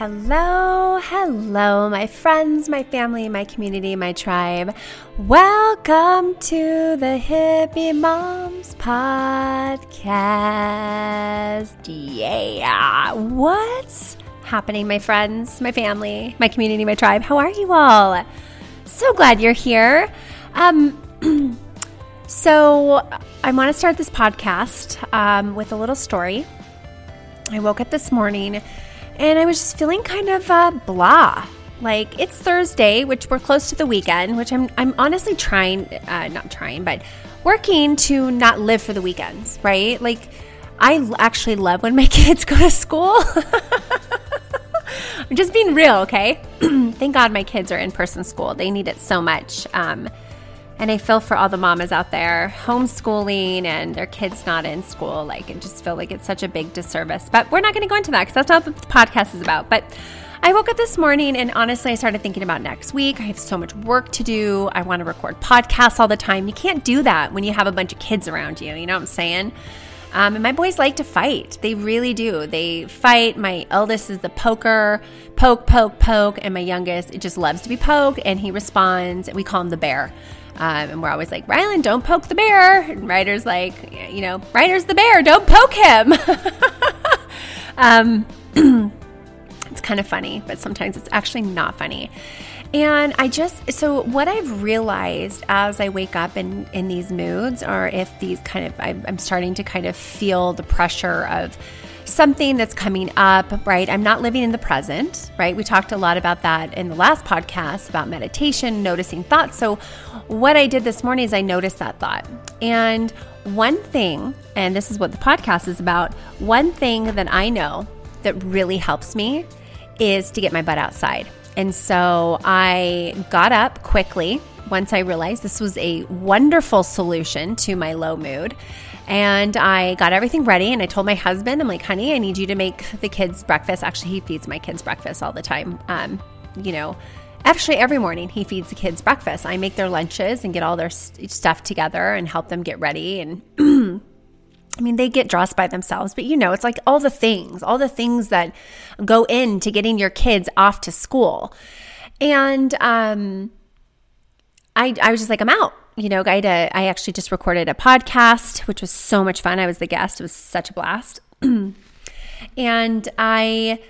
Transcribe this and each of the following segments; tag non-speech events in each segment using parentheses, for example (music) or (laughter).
Hello, hello, my friends, my family, my community, my tribe. Welcome to the Hippie Moms Podcast. Yeah, what's happening, my friends, my family, my community, my tribe? How are you all? So glad you're here. Um, (clears throat) so, I want to start this podcast um, with a little story. I woke up this morning and I was just feeling kind of uh, blah. Like it's Thursday, which we're close to the weekend, which I'm I'm honestly trying, uh, not trying, but working to not live for the weekends, right? Like I actually love when my (laughs) kids go to school. (laughs) I'm just being real, okay? (clears throat) Thank God my kids are in person school. They need it so much. Um, and I feel for all the mamas out there homeschooling and their kids not in school. Like, and just feel like it's such a big disservice. But we're not going to go into that because that's not what the podcast is about. But I woke up this morning and honestly, I started thinking about next week. I have so much work to do. I want to record podcasts all the time. You can't do that when you have a bunch of kids around you. You know what I'm saying? Um, and my boys like to fight. They really do. They fight. My eldest is the poker, poke, poke, poke. And my youngest, it just loves to be poked. And he responds. We call him the bear. Um, and we're always like, Rylan, don't poke the bear. And Ryder's like, you know, Ryder's the bear, don't poke him. (laughs) um, (clears throat) it's kind of funny, but sometimes it's actually not funny. And I just, so what I've realized as I wake up in, in these moods, or if these kind of, I'm starting to kind of feel the pressure of, something that's coming up, right? I'm not living in the present, right? We talked a lot about that in the last podcast about meditation, noticing thoughts. So, what I did this morning is I noticed that thought. And one thing, and this is what the podcast is about, one thing that I know that really helps me is to get my butt outside. And so I got up quickly once I realized this was a wonderful solution to my low mood. And I got everything ready and I told my husband, I'm like, honey, I need you to make the kids breakfast. Actually, he feeds my kids breakfast all the time. Um, you know, actually, every morning he feeds the kids breakfast. I make their lunches and get all their stuff together and help them get ready. And (clears throat) I mean, they get dressed by themselves, but you know, it's like all the things, all the things that go into getting your kids off to school. And um, I, I was just like, I'm out you know, I, a, I actually just recorded a podcast, which was so much fun. I was the guest, it was such a blast. (clears throat) and I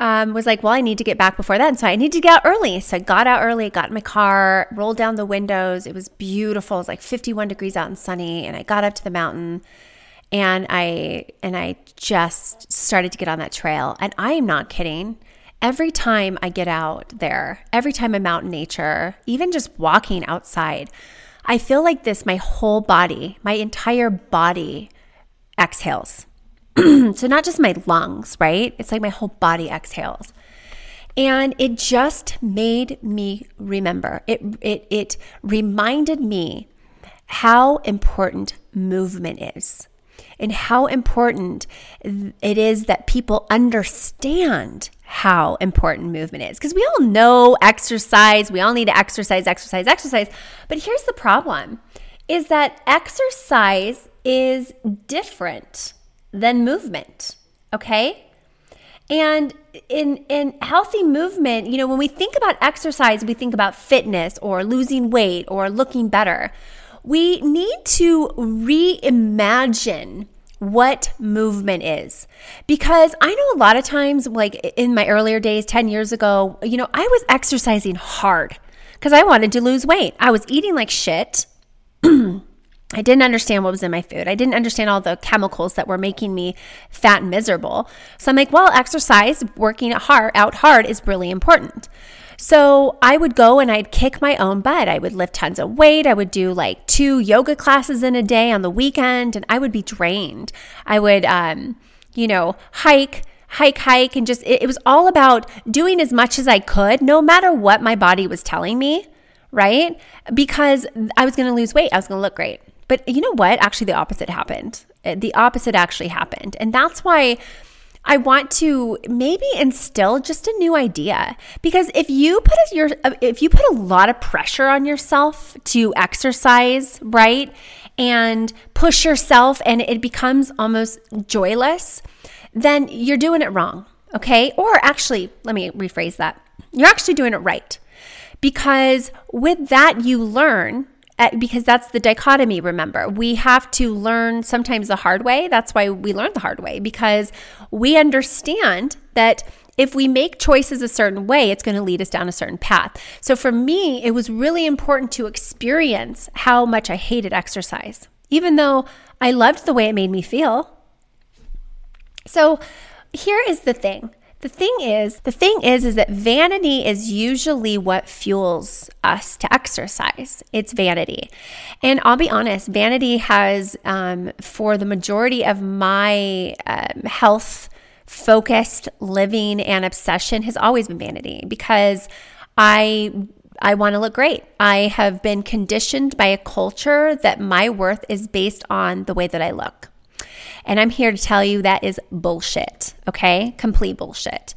um, was like, well, I need to get back before then. So I need to get out early. So I got out early, got in my car, rolled down the windows. It was beautiful. It was like 51 degrees out and sunny. And I got up to the mountain and I and I just started to get on that trail. And I am not kidding. Every time I get out there, every time I'm out in nature, even just walking outside, I feel like this, my whole body, my entire body exhales. (clears throat) so, not just my lungs, right? It's like my whole body exhales. And it just made me remember. It, it, it reminded me how important movement is and how important it is that people understand how important movement is. Because we all know exercise, we all need to exercise, exercise, exercise. But here's the problem is that exercise is different than movement, okay? And in in healthy movement, you know, when we think about exercise, we think about fitness or losing weight or looking better. We need to reimagine what movement is. Because I know a lot of times, like in my earlier days, 10 years ago, you know, I was exercising hard because I wanted to lose weight. I was eating like shit. (clears throat) I didn't understand what was in my food. I didn't understand all the chemicals that were making me fat and miserable. So I'm like, well, exercise, working hard out hard is really important. So I would go and I'd kick my own butt. I would lift tons of weight. I would do like two yoga classes in a day on the weekend and I would be drained. I would, um, you know, hike hike, hike, and just it, it, was all about doing as much as I could, no matter what my body was telling me, right? Because I was going to lose weight, I was going to look great. But you know what? Actually, the opposite happened. The opposite actually happened. And that's why I want to maybe instill just a new idea because if you put a, your if you put a lot of pressure on yourself to exercise, right? And push yourself and it becomes almost joyless, then you're doing it wrong. Okay. Or actually, let me rephrase that. You're actually doing it right. Because with that, you learn Uh, because that's the dichotomy, remember. We have to learn sometimes the hard way. That's why we learn the hard way because we understand that if we make choices a certain way, it's going to lead us down a certain path. So for me, it was really important to experience how much I hated exercise, even though I loved the way it made me feel. So here is the thing the thing is, the thing is, is that vanity is usually what fuels us to exercise. It's vanity. And I'll be honest, vanity has, um, for the majority of my um, health focused living and obsession, has always been vanity because I I want to look great. I have been conditioned by a culture that my worth is based on the way that I look. And I'm here to tell you that is bullshit, okay? Complete bullshit.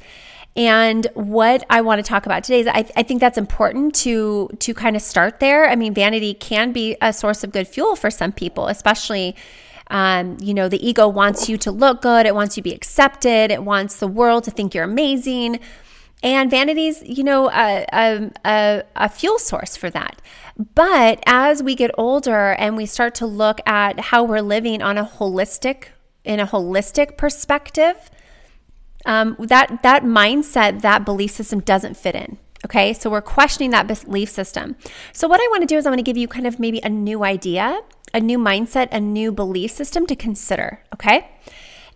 And what I want to talk about today is I, I think that's important to to kind of start there. I mean, vanity can be a source of good fuel for some people, especially um, you know, the ego wants you to look good, it wants you to be accepted, it wants the world to think you're amazing. And vanity's, you know, a, a, a, a fuel source for that. But as we get older and we start to look at how we're living on a holistic in a holistic perspective, um, that that mindset, that belief system doesn't fit in. Okay, so we're questioning that belief system. So, what I want to do is, I want to give you kind of maybe a new idea, a new mindset, a new belief system to consider. Okay,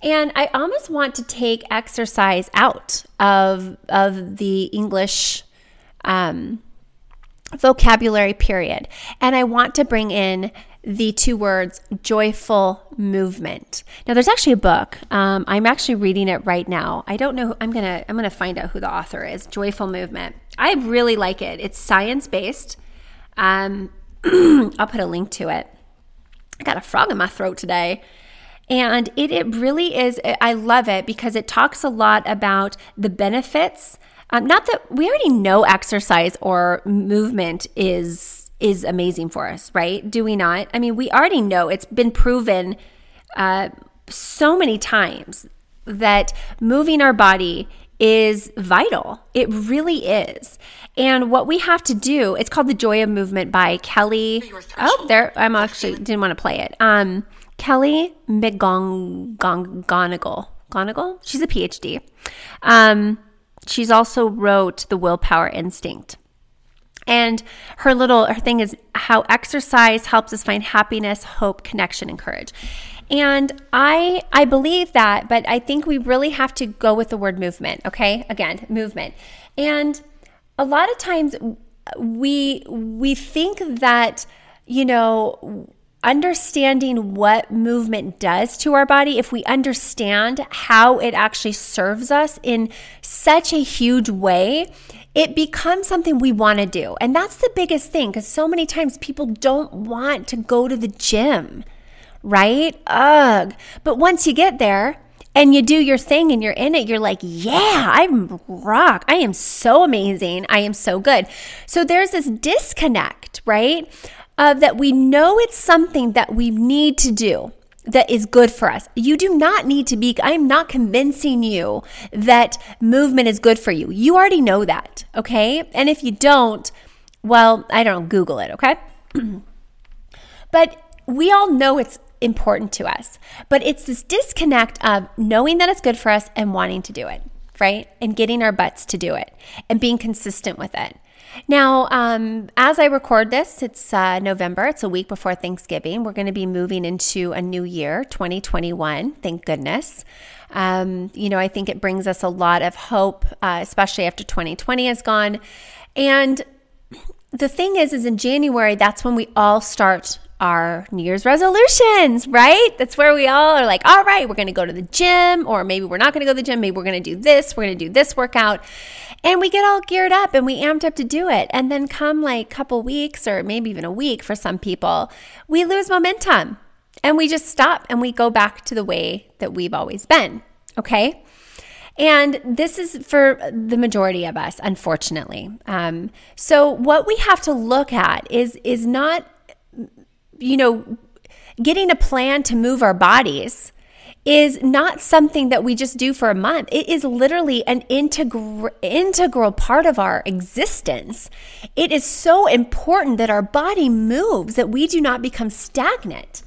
and I almost want to take exercise out of of the English um, vocabulary period, and I want to bring in the two words joyful movement. Now, there's actually a book. Um, I'm actually reading it right now. I don't know. I'm gonna I'm gonna find out who the author is. Joyful Movement. I really like it. It's science based. Um, (clears throat) I'll put a link to it. I got a frog in my throat today. And it, it really is, I love it because it talks a lot about the benefits. Um, not that we already know exercise or movement is is amazing for us, right? Do we not? I mean, we already know it's been proven uh, so many times that moving our body is vital. It really is. And what we have to do, it's called The Joy of Movement by Kelly. Oh, there, I'm actually didn't want to play it. Um, Kelly McGonigal. Gonigal? She's a PhD. Um, she's also wrote The Willpower Instinct. And her little her thing is how exercise helps us find happiness, hope, connection, and courage. And I I believe that, but I think we really have to go with the word movement, okay? Again, movement. And a lot of times we we think that, you know, understanding what movement does to our body, if we understand how it actually serves us in such a huge way, it becomes something we want to do. And that's the biggest thing because so many times people don't want to go to the gym, right? Ugh. But once you get there, and you do your thing and you're in it, you're like, yeah, I'm rock. I am so amazing. I am so good. So there's this disconnect, right? Of that we know it's something that we need to do that is good for us. You do not need to be, I am not convincing you that movement is good for you. You already know that, okay? And if you don't, well, I don't know, Google it, okay? (clears throat) but we all know it's important to us, but it's this disconnect of knowing that it's good for us and wanting to do it, right? And getting our butts to do it and being consistent with it. Now, um, as I record this, it's uh, November. It's a week before Thanksgiving. We're going to be moving into a new year, 2021. Thank goodness. Um, you know, I think it brings us a lot of hope, uh, especially after 2020 is gone. And the thing is, is in January, that's when we all start our New Year's resolutions, right? That's where we all are like, all right, we're going to go to the gym, or maybe we're not going to go to the gym. Maybe we're going to do this. We're going to do this workout. And we get all geared up and we amped up to do it. And then come like a couple weeks or maybe even a week for some people, we lose momentum and we just stop and we go back to the way that we've always been. Okay. And this is for the majority of us, unfortunately. Um, so what we have to look at is is not, you know, getting a plan to move our bodies is not something that we just do for a month. It is literally an integral integral part of our existence. It is so important that our body moves that we do not become stagnant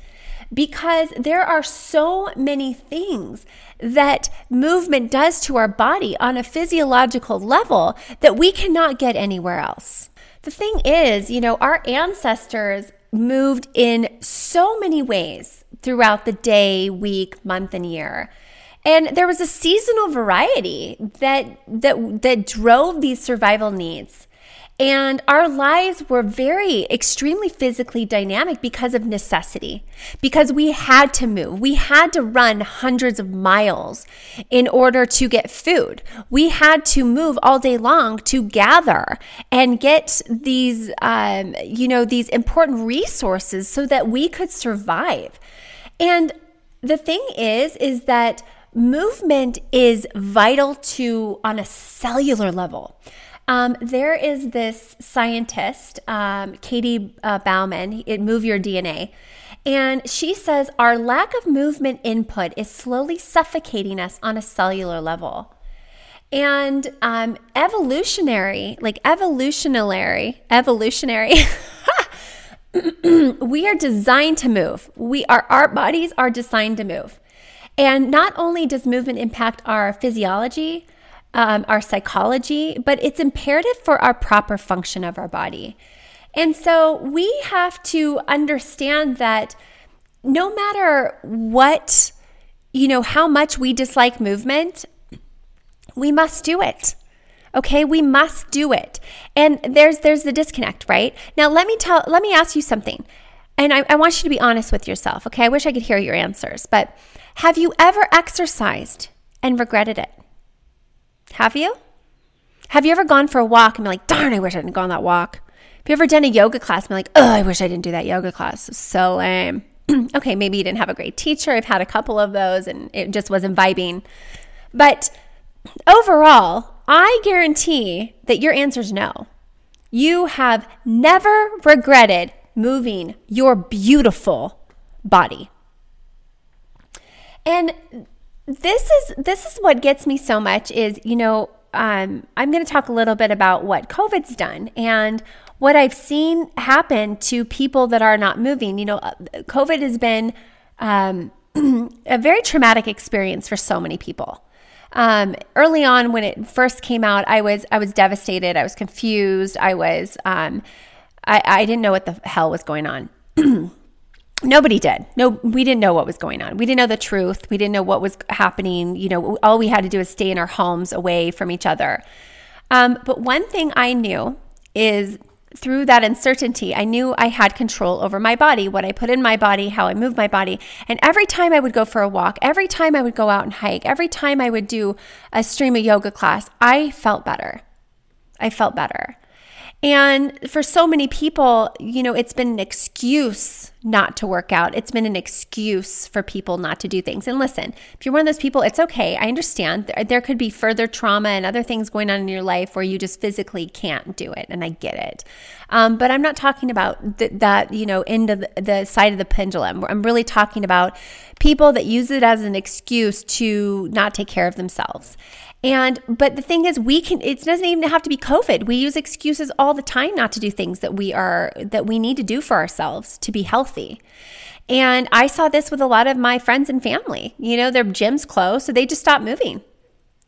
because there are so many things that movement does to our body on a physiological level that we cannot get anywhere else. The thing is, you know, our ancestors moved in so many ways throughout the day, week, month, and year. And there was a seasonal variety that that that drove these survival needs. And our lives were very, extremely physically dynamic because of necessity, because we had to move. We had to run hundreds of miles in order to get food. We had to move all day long to gather and get these, um, you know, these important resources so that we could survive. And the thing is, is that movement is vital to on a cellular level. Um, there is this scientist, um, Katy uh, Bowman, at Move Your DNA, and she says our lack of movement input is slowly suffocating us on a cellular level. And um, evolutionary, like evolutionary, evolutionary. (laughs) we are designed to move. We are our bodies are designed to move. And not only does movement impact our physiology, um, our psychology, but it's imperative for our proper function of our body. And so we have to understand that no matter what, you know, how much we dislike movement, we must do it. Okay, we must do it. And there's there's the disconnect, right? Now let me tell let me ask you something. And I, I want you to be honest with yourself. Okay. I wish I could hear your answers, but have you ever exercised and regretted it? Have you? Have you ever gone for a walk and been like, darn, I wish I didn't go on that walk? Have you ever done a yoga class and been like, oh, I wish I didn't do that yoga class? So lame. (clears throat) okay, maybe you didn't have a great teacher. I've had a couple of those and it just wasn't vibing. But overall, I guarantee that your answer is no. You have never regretted moving your beautiful body. And this is this is what gets me so much is you know um, I'm going to talk a little bit about what COVID's done and what I've seen happen to people that are not moving. You know, uh, COVID has been um, (clears throat) a very traumatic experience for so many people. Um, early on, when it first came out, I was I was devastated. I was confused. I was um, I, I didn't know what the hell was going on. (clears throat) nobody did. No, we didn't know what was going on. We didn't know the truth. We didn't know what was happening. You know, all we had to do is stay in our homes away from each other. Um, but one thing I knew is through that uncertainty, I knew I had control over my body, what I put in my body, how I moved my body. And every time I would go for a walk, every time I would go out and hike, every time I would do a stream of yoga class, I felt better. I felt better. And for so many people, you know, it's been an excuse not to work out. It's been an excuse for people not to do things. And listen, if you're one of those people, it's okay. I understand there, there could be further trauma and other things going on in your life where you just physically can't do it. And I get it. Um, but I'm not talking about th- that, you know, end of the, the side of the pendulum. I'm really talking about people that use it as an excuse to not take care of themselves. And but the thing is we can it doesn't even have to be COVID. We use excuses all the time not to do things that we are that we need to do for ourselves to be healthy. And I saw this with a lot of my friends and family. You know, their gyms closed, so they just stopped moving.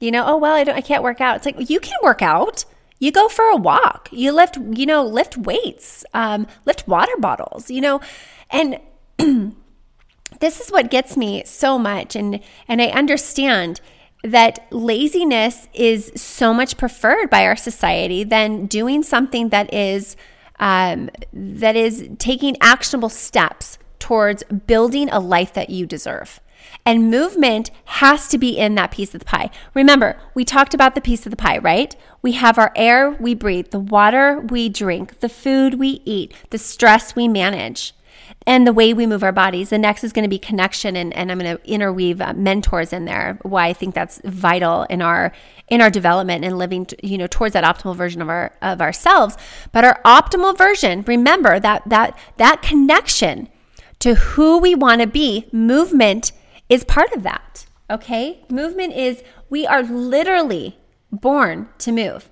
You know, oh well, I don't I can't work out. It's like you can work out. You go for a walk. You lift, you know, lift weights, um, lift water bottles, you know, and (clears throat) this is what gets me so much and and I understand that laziness is so much preferred by our society than doing something that is um, that is taking actionable steps towards building a life that you deserve. And movement has to be in that piece of the pie. Remember, we talked about the piece of the pie, right? We have our air we breathe, the water we drink, the food we eat, the stress we manage and the way we move our bodies. The next is going to be connection, and, and I'm going to interweave uh, mentors in there. Why I think that's vital in our in our development and living, you know, towards that optimal version of our of ourselves. But our optimal version, remember that that that connection to who we want to be, movement is part of that. Okay? Movement is, we are literally born to move.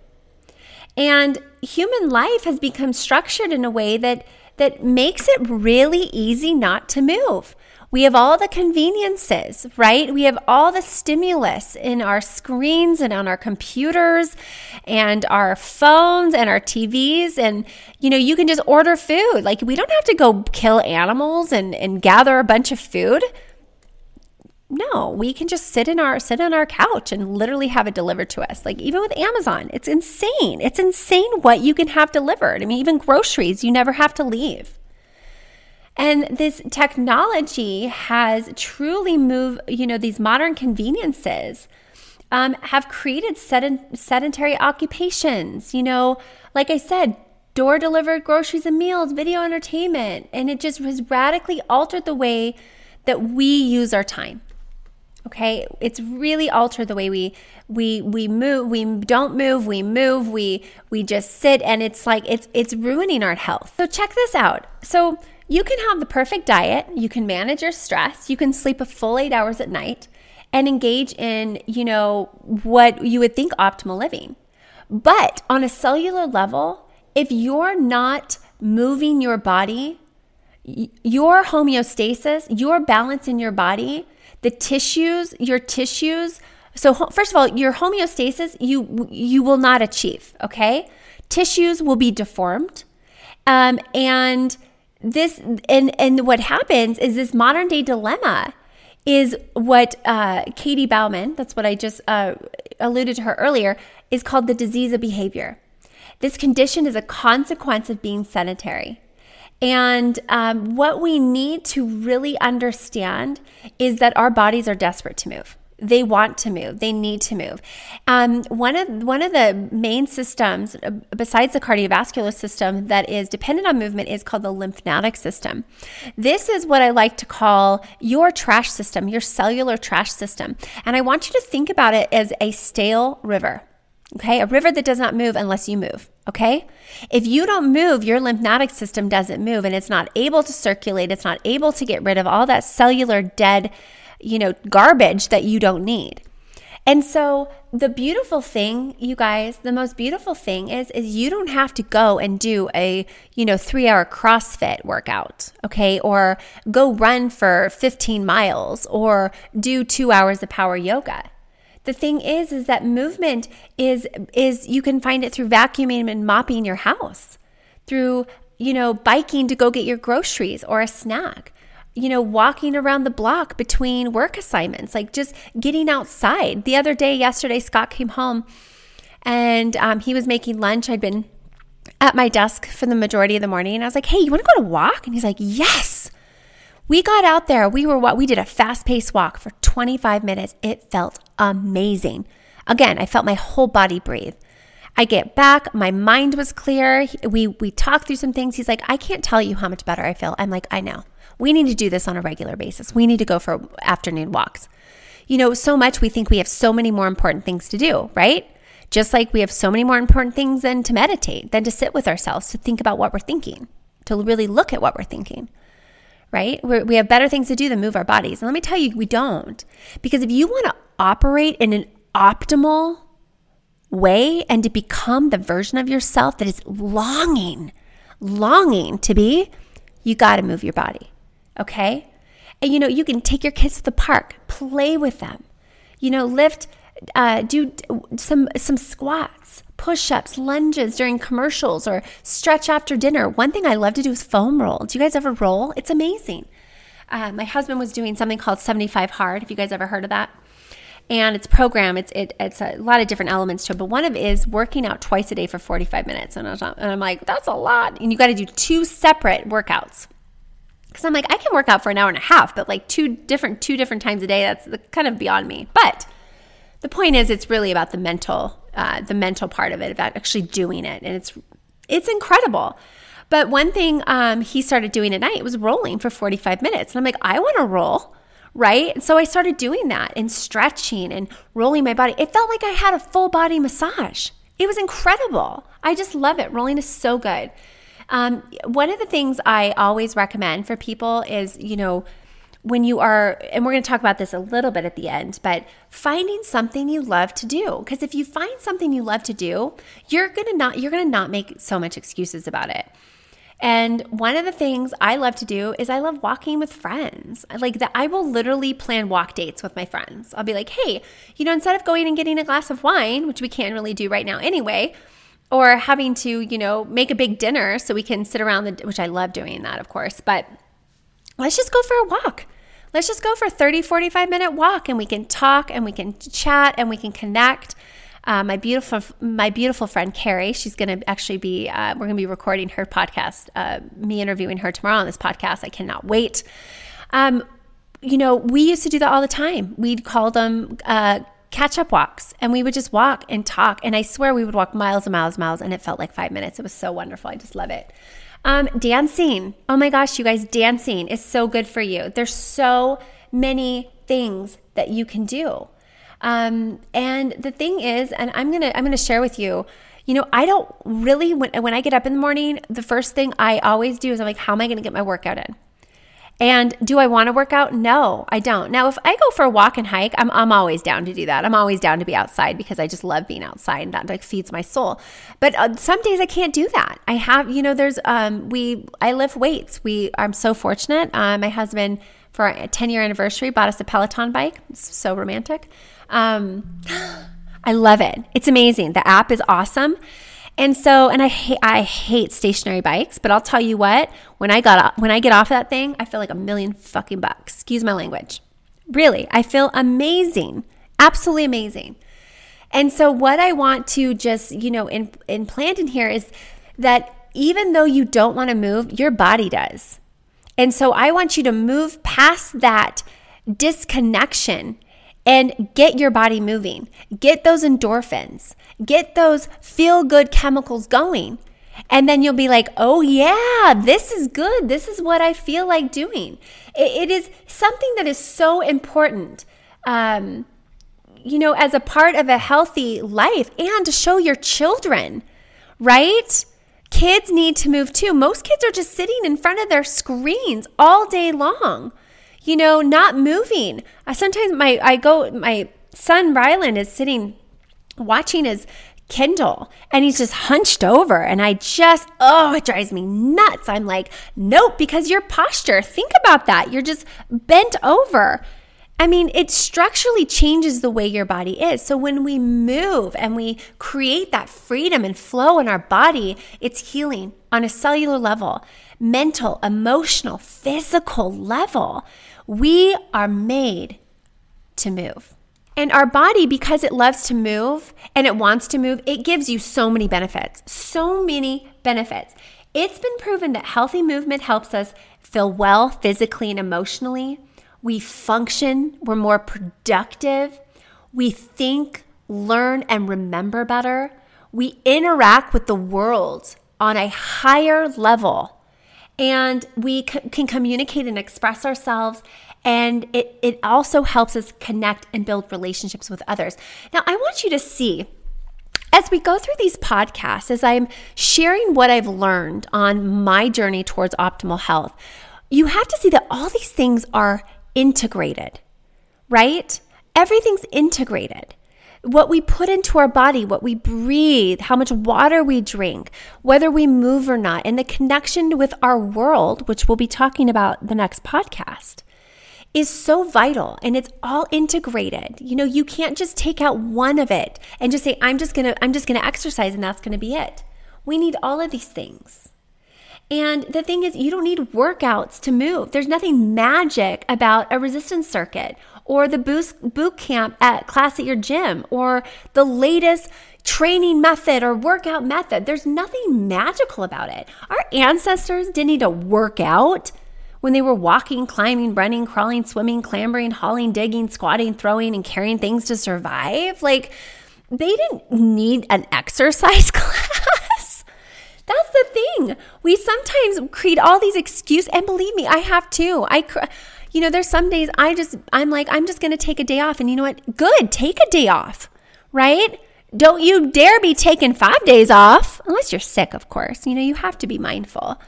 And human life has become structured in a way that that makes it really easy not to move. We have all the conveniences, right? We have all the stimulus in our screens and on our computers and our phones and our TVs. And, you know, you can just order food. Like, we don't have to go kill animals and, and gather a bunch of food. No, we can just sit in our sit on our couch and literally have it delivered to us. Like even with Amazon, it's insane. It's insane what you can have delivered. I mean, even groceries, you never have to leave. And this technology has truly moved, you know, these modern conveniences um, have created sedent- sedentary occupations. You know, like I said, door delivered groceries and meals, video entertainment, and it just has radically altered the way that we use our time. Okay, it's really altered the way we we we move. We don't move. We move. We we just sit, and it's like it's it's ruining our health. So check this out. So you can have the perfect diet, you can manage your stress, you can sleep a full eight hours at night and engage in, you know, what you would think optimal living. But on a cellular level, if you're not moving your body, your homeostasis, your balance in your body, the tissues, your tissues, so first of all, your homeostasis you you will not achieve, okay? Tissues will be deformed. Um, and this and and what happens is this modern day dilemma is what uh, Katy Bowman, that's what I just uh, alluded to her earlier, is called the disease of behavior. This condition is a consequence of being sedentary. And um, what we need to really understand is that our bodies are desperate to move. They want to move. They need to move. Um, one of one of the main systems uh, besides the cardiovascular system that is dependent on movement is called the lymphatic system. This is what i like to call your trash system your cellular trash system. And i want you to think about it as a stale river okay? A river that does not move unless you move okay if you don't move your lymphatic system doesn't move and it's not able to circulate it's not able to get rid of all that cellular dead you know, garbage that you don't need. And so the beautiful thing, you guys, the most beautiful thing is is you don't have to go and do a, you know, 3-hour CrossFit workout, okay? Or go run for 15 miles or do 2 hours of power yoga. The thing is is that movement is is you can find it through vacuuming and mopping your house, through, you know, biking to go get your groceries or a snack you know, walking around the block between work assignments, like just getting outside. The other day, yesterday, Scott came home and um, he was making lunch. I'd been at my desk for the majority of the morning. And I was like, hey, you want to go to walk? And he's like, yes. We got out there. We were what we did a fast paced walk for 25 minutes. It felt amazing. Again, I felt my whole body breathe. I get back, my mind was clear. We we talked through some things. He's like, I can't tell you how much better I feel. I'm like, I know. We need to do this on a regular basis. We need to go for afternoon walks. You know, so much we think we have so many more important things to do, right? Just like we have so many more important things than to meditate, than to sit with ourselves, to think about what we're thinking, to really look at what we're thinking, right? We're, we have better things to do than move our bodies. And let me tell you, we don't. Because if you want to operate in an optimal way and to become the version of yourself that is longing, longing to be, you got to move your body. Okay. And you know, you can take your kids to the park, play with them, you know, lift, uh, do some, some squats, push ups, lunges during commercials or stretch after dinner. One thing I love to do is foam roll. Do you guys ever roll? It's amazing. Uh, my husband was doing something called 75 Hard. Have you guys ever heard of that? And it's program. It's it, it's a lot of different elements to it, but one of it is working out twice a day for 45 minutes. And, and I'm like, that's a lot. And you got to do two separate workouts because I'm like, I can work out for an hour and a half, but like two different two different times a day, that's kind of beyond me. But the point is, it's really about the mental, uh, the mental part of it, about actually doing it, and it's it's incredible. But one thing um, he started doing at night was rolling for 45 minutes, and I'm like, I want to roll, right? And so I started doing that and stretching and rolling my body. It felt like I had a full body massage. It was incredible. I just love it. Rolling is so good. Um, one of the things I always recommend for people is, you know, when you are, and we're going to talk about this a little bit at the end, but finding something you love to do. Because if you find something you love to do, you're going to not, you're going to not make so much excuses about it. And one of the things I love to do is I love walking with friends. Like that, I will literally plan walk dates with my friends. I'll be like, hey, you know, instead of going and getting a glass of wine, which we can't really do right now anyway, or having to, you know, make a big dinner so we can sit around the, which I love doing that, of course, but let's just go for a walk. Let's just go for a 30, 45 minute walk and we can talk and we can chat and we can connect. Uh, my beautiful, my beautiful friend Carrie, she's going to actually be, uh, we're going to be recording her podcast, uh, me interviewing her tomorrow on this podcast. I cannot wait. Um, you know, we used to do that all the time. We'd call them uh, catch up walks and we would just walk and talk. And I swear we would walk miles and miles and miles and it felt like five minutes. It was so wonderful. I just love it. Um, dancing. Oh my gosh, you guys, dancing is so good for you. There's so many things that you can do. Um, and the thing is, and I'm gonna I'm gonna share with you. You know, I don't really when when I get up in the morning, the first thing I always do is I'm like, how am I gonna get my workout in? And do I want to work out? No, I don't. Now, if I go for a walk and hike, I'm, I'm always down to do that. I'm always down to be outside because I just love being outside. And that like feeds my soul. But uh, some days I can't do that. I have, you know, there's, um, we, I lift weights. We, I'm so fortunate. Uh, my husband, for a 10 year anniversary, bought us a Peloton bike. It's so romantic. Um, I love it. It's amazing. The app is awesome. And so, and I hate, I hate stationary bikes, but I'll tell you what, when I got when I get off that thing, I feel like a million fucking bucks. Excuse my language. Really, I feel amazing. Absolutely amazing. And so what I want to just, you know, in, implant in here is that even though you don't want to move, your body does. And so I want you to move past that disconnection and get your body moving. Get those endorphins. Get those feel good chemicals going. And then you'll be like, oh, yeah, this is good. This is what I feel like doing. it, it is something that is so important, um, you know, as a part of a healthy life and to show your children, right? Kids need to move too. Most kids are just sitting in front of their screens all day long, you know, not moving. I, sometimes my, I go, my son Ryland is sitting watching his Kindle and he's just hunched over. And I just, oh, it drives me nuts. I'm like, nope, because your posture, think about that. You're just bent over. I mean, it structurally changes the way your body is. So when we move and we create that freedom and flow in our body, it's healing on a cellular level, mental, emotional, physical level. We are made to move. And our body, because it loves to move and it wants to move, it gives you so many benefits. So many benefits. It's been proven that healthy movement helps us feel well physically and emotionally. We function, we're more productive, we think, learn, and remember better. We interact with the world on a higher level and we c- can communicate and express ourselves and it, it also helps us connect and build relationships with others. Now, I want you to see as we go through these podcasts, as I'm sharing what I've learned on my journey towards optimal health, you have to see that all these things are integrated, right? Everything's integrated. What we put into our body, what we breathe, how much water we drink, whether we move or not, and the connection with our world, which we'll be talking about the next podcast is so vital and it's all integrated. You know, you can't just take out one of it and just say I'm just to I'm just to exercise and that's to be it. We need all of these things. And the thing is, you don't need workouts to move. There's nothing magic about a resistance circuit or the boot camp at class at your gym or the latest training method or workout method. There's nothing magical about it. Our ancestors didn't need to work out when they were walking, climbing, running, crawling, swimming, clambering, hauling, digging, squatting, throwing, and carrying things to survive. Like, they didn't need an exercise (laughs) class. That's the thing. We sometimes create all these excuses, and believe me, I have too. I, you know, there's some days I just, I'm like, I'm just going to take a day off. And you know what? Good, take a day off, right? Don't you dare be taking five days off, unless you're sick, of course. You know, you have to be mindful.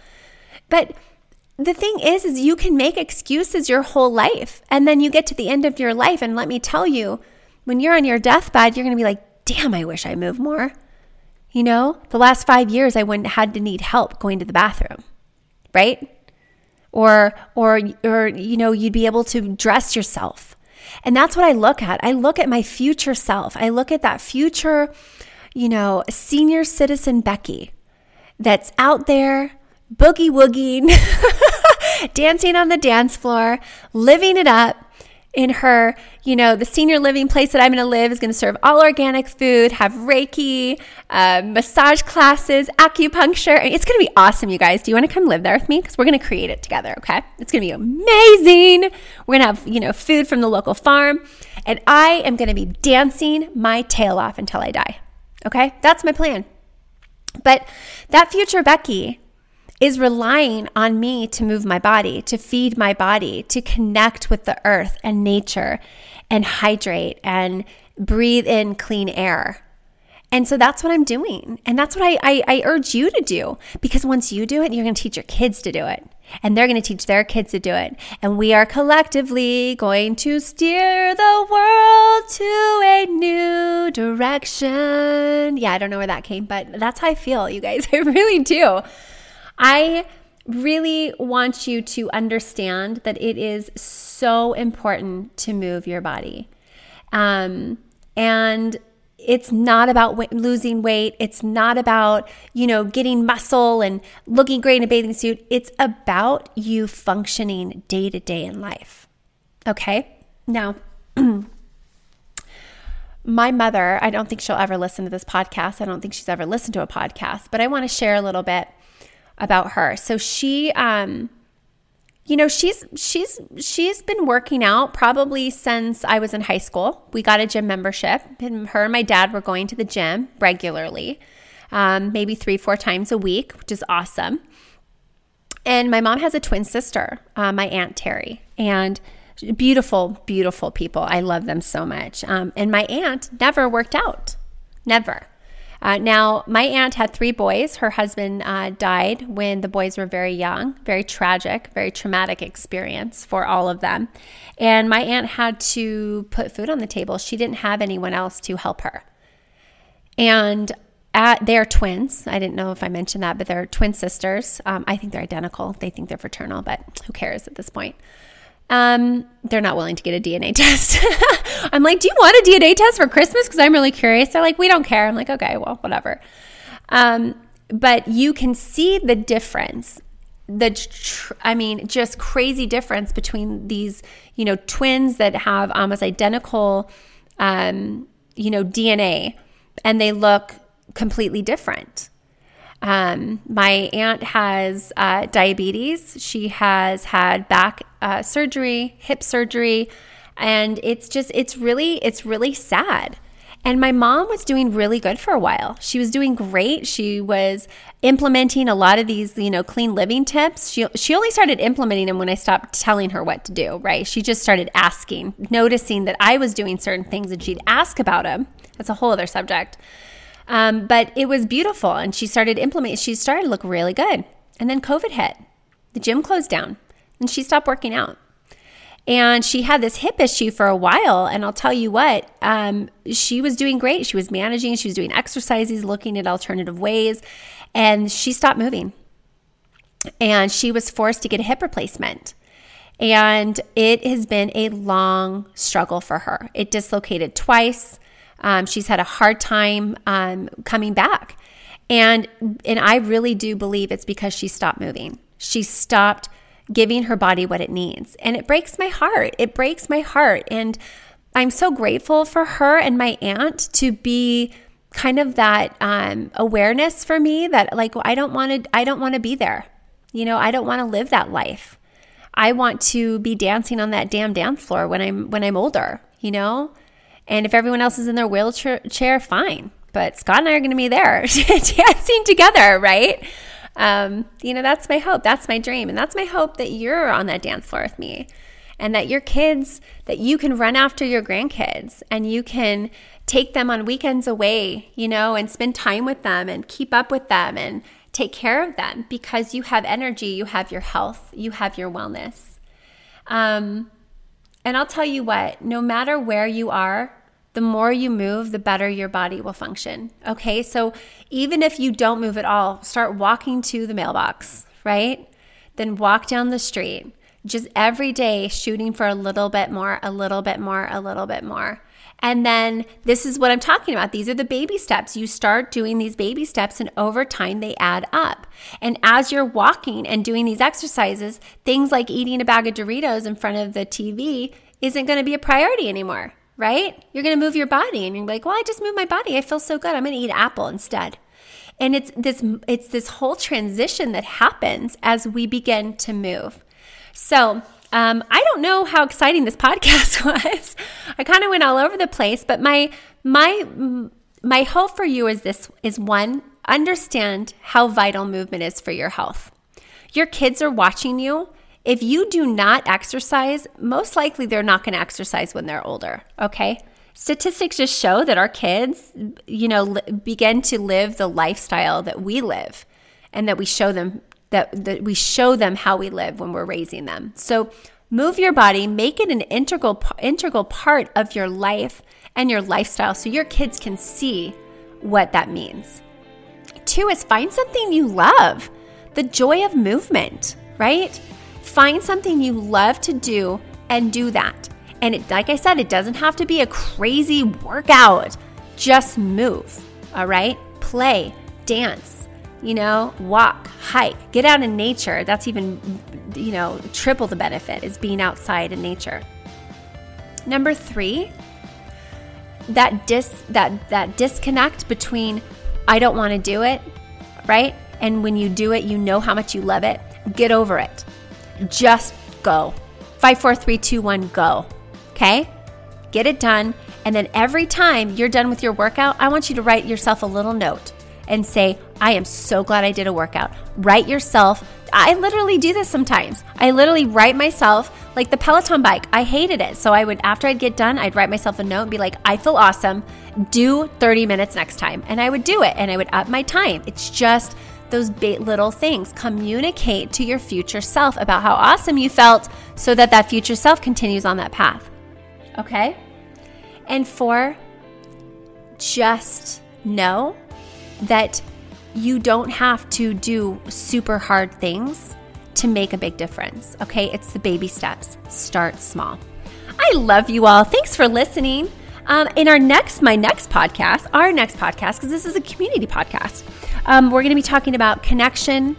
But the thing is is you can make excuses your whole life and then you get to the end of your life and let me tell you when you're on your deathbed you're going to be like damn i wish i moved more you know the last 5 years i wouldn't had to need help going to the bathroom right or or or you know you'd be able to dress yourself. And that's what i look at. I look at my future self. I look at that future you know senior citizen becky that's out there boogie woogieing, (laughs) dancing on the dance floor, living it up in her, you know, the senior living place that I'm going to live is going to serve all organic food, have Reiki, uh, massage classes, acupuncture. It's going to be awesome, you guys. Do you want to come live there with me? Because we're going to create it together, okay? It's going to be amazing. We're going to have, you know, food from the local farm. And I am going to be dancing my tail off until I die, okay? That's my plan. But that future Becky is relying on me to move my body, to feed my body, to connect with the earth and nature and hydrate and breathe in clean air. And so that's what I'm doing. And that's what I, I, I urge you to do because once you do it, you're going to teach your kids to do it. And they're going to teach their kids to do it. And we are collectively going to steer the world to a new direction. Yeah, I don't know where that came, but that's how I feel, you guys. (laughs) I really do. I really want you to understand that it is so important to move your body. Um, and it's not about w- losing weight. It's not about, you know, getting muscle and looking great in a bathing suit. It's about you functioning day to day in life. Okay? Now, (clears throat) my mother, I don't think she'll ever listen to this podcast. I don't think she's ever listened to a podcast, but I want to share a little bit about her. So she um you know, she's she's she's been working out probably since I was in high school. We got a gym membership, and her and my dad were going to the gym regularly, um, maybe three, four times a week, which is awesome. And my mom has a twin sister, uh, my aunt Terry, and beautiful, beautiful people. I love them so much. Um, and my aunt never worked out, never. Uh, now, my aunt had three boys. Her husband uh, died when the boys were very young. Very tragic, very traumatic experience for all of them. And my aunt had to put food on the table. She didn't have anyone else to help her. And at, they're twins. I didn't know if I mentioned that, but they're twin sisters. Um, I think they're identical. They think they're fraternal, but who cares at this point? Um, they're not willing to get a DNA (laughs) test. I'm like, do you want a DNA test for Christmas? Because I'm really curious. They're like, we don't care. I'm like, okay, well, whatever. Um, but you can see the difference. The, tr- I mean, just crazy difference between these, you know, twins that have almost identical, um, you know, DNA, and they look completely different. Um, my aunt has uh, diabetes. She has had back uh, surgery, hip surgery, and it's just it's really it's really sad. And my mom was doing really good for a while. She was doing great. She was implementing a lot of these, you know, clean living tips. She she only started implementing them when I stopped telling her what to do, right? She just started asking, noticing that I was doing certain things and she'd ask about them. That's a whole other subject. Um, but it was beautiful. And she started implementing, she started to look really good. And then COVID hit. The gym closed down and she stopped working out. And she had this hip issue for a while. And I'll tell you what, um, she was doing great. She was managing, she was doing exercises, looking at alternative ways, and she stopped moving. And she was forced to get a hip replacement. And it has been a long struggle for her. It dislocated twice. Um, she's had a hard time um, coming back. And, and I really do believe it's because she stopped moving. She stopped giving her body what it needs. And it breaks my heart. It breaks my heart. And I'm so grateful for her and my aunt to be kind of that um, awareness for me that like I don't want to I don't want to be there. You know, I don't want to live that life. I want to be dancing on that damn dance floor when I'm when I'm older, you know? And if everyone else is in their wheelchair, fine. But Scott and I are going to be there (laughs) dancing together, right? Um, you know, that's my hope. That's my dream. And that's my hope that you're on that dance floor with me and that your kids, that you can run after your grandkids and you can take them on weekends away, you know, and spend time with them and keep up with them and take care of them because you have energy, you have your health, you have your wellness. Um, and I'll tell you what, no matter where you are, the more you move, the better your body will function. Okay, so even if you don't move at all, start walking to the mailbox, right? Then walk down the street, just every day shooting for a little bit more, a little bit more, a little bit more. And then this is what I'm talking about. These are the baby steps. You start doing these baby steps, and over time, they add up. And as you're walking and doing these exercises, things like eating a bag of Doritos in front of the TV isn't going to be a priority anymore right? You're going to move your body and you're like, "Well, I just moved my body. I feel so good. I'm going to eat apple instead." And it's this it's this whole transition that happens as we begin to move. So, um, I don't know how exciting this podcast (laughs) was. I kind of went all over the place, but my my my hope for you is this is one understand how vital movement is for your health. Your kids are watching you if you do not exercise, most likely they're not going to exercise when they're older, okay? Statistics just show that our kids, you know, begin to live the lifestyle that we live and that we show them that, that we show them how we live when we're raising them. So move your body, make it an integral integral part of your life and your lifestyle so your kids can see what that means. Two is find something you love. The joy of movement, right? Find something you love to do and do that. And it, like I said, it doesn't have to be a crazy workout. Just move, all right? Play, dance, you know, walk, hike, get out in nature. That's even, you know, triple the benefit is being outside in nature. Number three, that dis that that disconnect between I don't want to do it, right? And when you do it, you know how much you love it. Get over it. Just go. Five, four, three, two, one, go. Okay? Get it done. And then every time you're done with your workout, I want you to write yourself a little note and say, I am so glad I did a workout. Write yourself. I literally do this sometimes. I literally write myself, like the Peloton bike, I hated it. So I would, after I'd get done, I'd write myself a note and be like, I feel awesome. Do 30 minutes next time. And I would do it and I would up my time. It's just, those little things. Communicate to your future self about how awesome you felt so that that future self continues on that path. Okay? And four, just know that you don't have to do super hard things to make a big difference. Okay? It's the baby steps. Start small. I love you all. Thanks for listening. Um, in our next, my next podcast, our next podcast, because this is a community podcast, um, we're going to be talking about connection,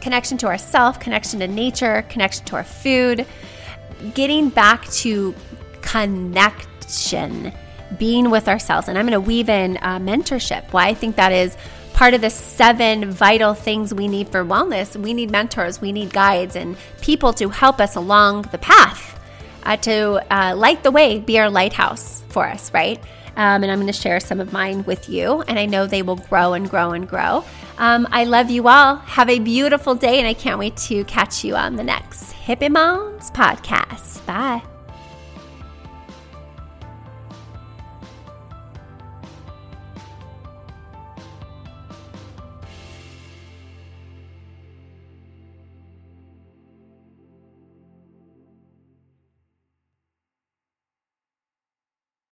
connection to ourself, connection to nature, connection to our food, getting back to connection, being with ourselves. And I'm going to weave in uh, mentorship. Why I think that is part of the seven vital things we need for wellness. We need mentors, we need guides, and people to help us along the path uh, to uh, light the way, be our lighthouse for us, right? Um, and I'm going to share some of mine with you. And I know they will grow and grow and grow. Um, I love you all. Have a beautiful day, and I can't wait to catch you on the next Hippie Moms podcast. Bye.